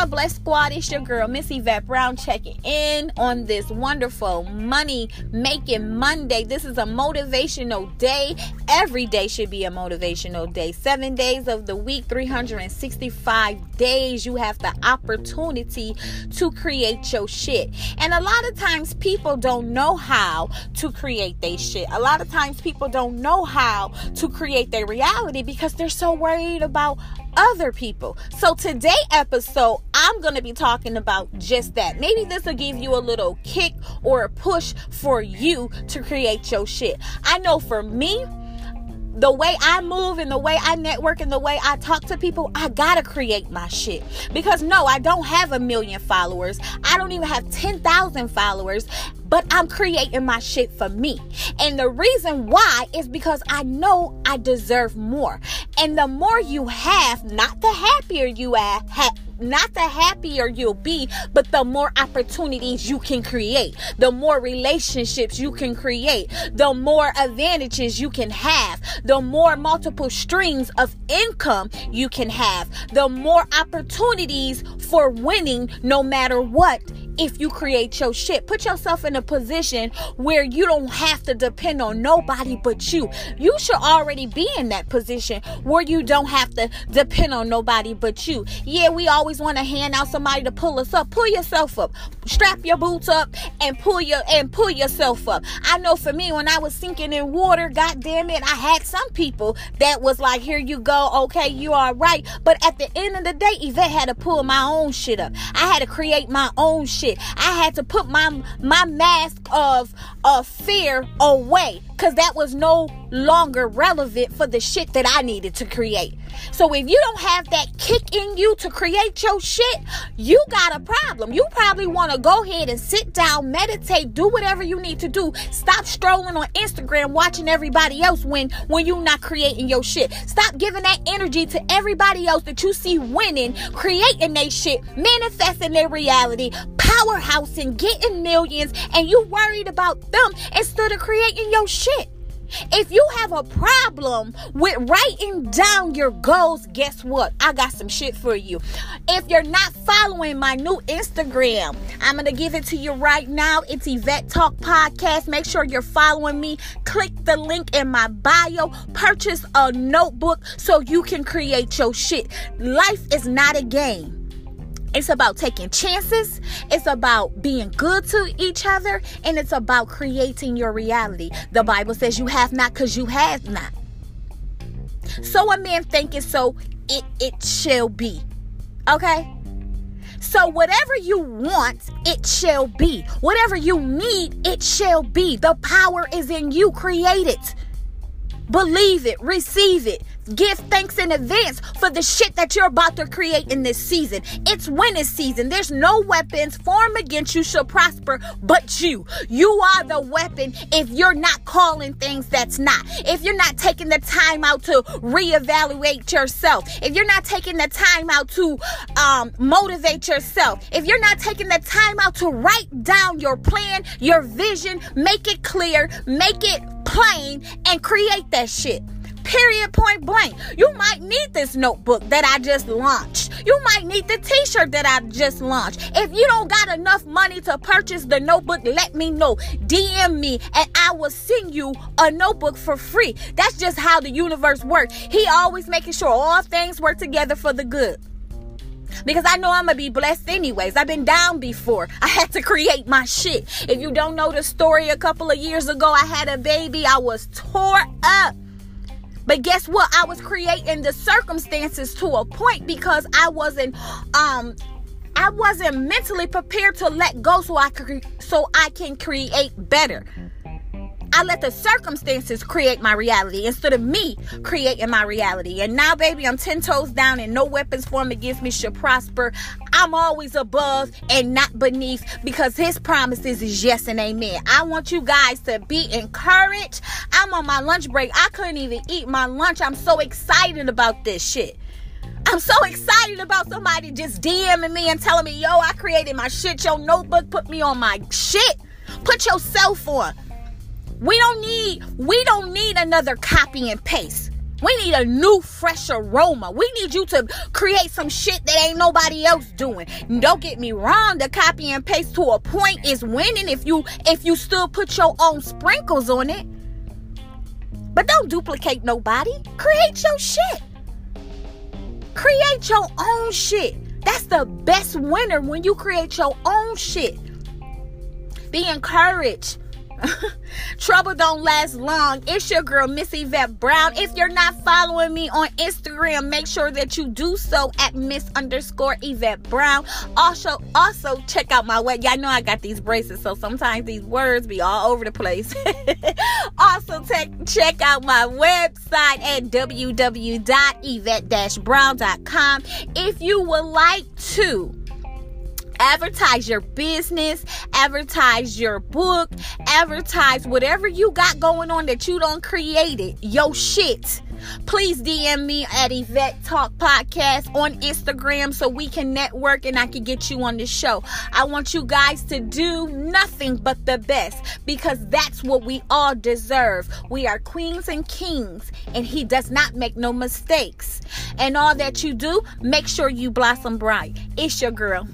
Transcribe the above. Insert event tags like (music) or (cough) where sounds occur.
up, Bless Squad? It's your girl, Miss Yvette Brown, checking in on this wonderful money making Monday. This is a motivational day. Every day should be a motivational day. Seven days of the week, 365 days, you have the opportunity to create your shit. And a lot of times, people don't know how to create their shit. A lot of times, people don't know how to create their reality because they're so worried about other people. So today episode, I'm going to be talking about just that. Maybe this will give you a little kick or a push for you to create your shit. I know for me, the way I move and the way I network and the way I talk to people, I gotta create my shit. Because no, I don't have a million followers. I don't even have 10,000 followers but I'm creating my shit for me. And the reason why is because I know I deserve more. And the more you have, not the happier you are, ha- not the happier you'll be, but the more opportunities you can create, the more relationships you can create, the more advantages you can have, the more multiple streams of income you can have, the more opportunities for winning no matter what if you create your shit. Put yourself in a position where you don't have to depend on nobody but you. You should already be in that position where you don't have to depend on nobody but you. Yeah, we always want to hand out somebody to pull us up. Pull yourself up. Strap your boots up and pull your and pull yourself up. I know for me when I was sinking in water, god damn it, I had some people that was like, "Here you go. Okay, you are right." But at the end of the day, Yvette had to pull my own shit up. I had to create my own shit I had to put my my mask of of fear away because that was no longer relevant for the shit that I needed to create. So if you don't have that kick in you to create your shit, you got a problem. You probably want to go ahead and sit down, meditate, do whatever you need to do. Stop strolling on Instagram watching everybody else when when you're not creating your shit. Stop giving that energy to everybody else that you see winning, creating their shit, manifesting their reality, powerhouse and getting millions, and you worried about them instead of creating your shit. If you have a problem with writing down your goals, guess what? I got some shit for you. If you're not following my new Instagram, I'm going to give it to you right now. It's Yvette Talk Podcast. Make sure you're following me. Click the link in my bio. Purchase a notebook so you can create your shit. Life is not a game. It's about taking chances. It's about being good to each other. And it's about creating your reality. The Bible says you have not because you have not. So a man thinketh so it, it shall be. Okay? So whatever you want, it shall be. Whatever you need, it shall be. The power is in you. Create it. Believe it, receive it. Give thanks in advance for the shit that you're about to create in this season. It's winning season. There's no weapons formed against you shall prosper but you. You are the weapon if you're not calling things that's not. If you're not taking the time out to reevaluate yourself. If you're not taking the time out to um, motivate yourself. If you're not taking the time out to write down your plan, your vision, make it clear, make it plain, and create that shit. Period, point blank. You might need this notebook that I just launched. You might need the t shirt that I just launched. If you don't got enough money to purchase the notebook, let me know. DM me and I will send you a notebook for free. That's just how the universe works. He always making sure all things work together for the good because I know I'm gonna be blessed anyways. I've been down before. I had to create my shit. If you don't know the story, a couple of years ago, I had a baby. I was tore up. But guess what? I was creating the circumstances to a point because I wasn't um I wasn't mentally prepared to let go so I could so I can create better. I let the circumstances create my reality instead of me creating my reality. And now, baby, I'm 10 toes down and no weapons formed against me should prosper. I'm always above and not beneath because his promises is yes and amen. I want you guys to be encouraged. I'm on my lunch break. I couldn't even eat my lunch. I'm so excited about this shit. I'm so excited about somebody just DMing me and telling me, yo, I created my shit. Your notebook put me on my shit. Put yourself on. We don't need we don't need another copy and paste. We need a new, fresh aroma. We need you to create some shit that ain't nobody else doing. Don't get me wrong, the copy and paste to a point is winning if you if you still put your own sprinkles on it. But don't duplicate nobody. Create your shit. Create your own shit. That's the best winner when you create your own shit. Be encouraged. (laughs) Trouble don't last long. It's your girl, Miss Yvette Brown. If you're not following me on Instagram, make sure that you do so at Miss underscore Yvette Brown. Also, also check out my web. Y'all know I got these braces, so sometimes these words be all over the place. (laughs) also, te- check out my website at www.yvette-brown.com if you would like to advertise your business, advertise your book, advertise whatever you got going on that you don't create it, yo shit. Please DM me at Yvette Talk Podcast on Instagram so we can network and I can get you on the show. I want you guys to do nothing but the best because that's what we all deserve. We are queens and kings, and He does not make no mistakes. And all that you do, make sure you blossom bright. It's your girl.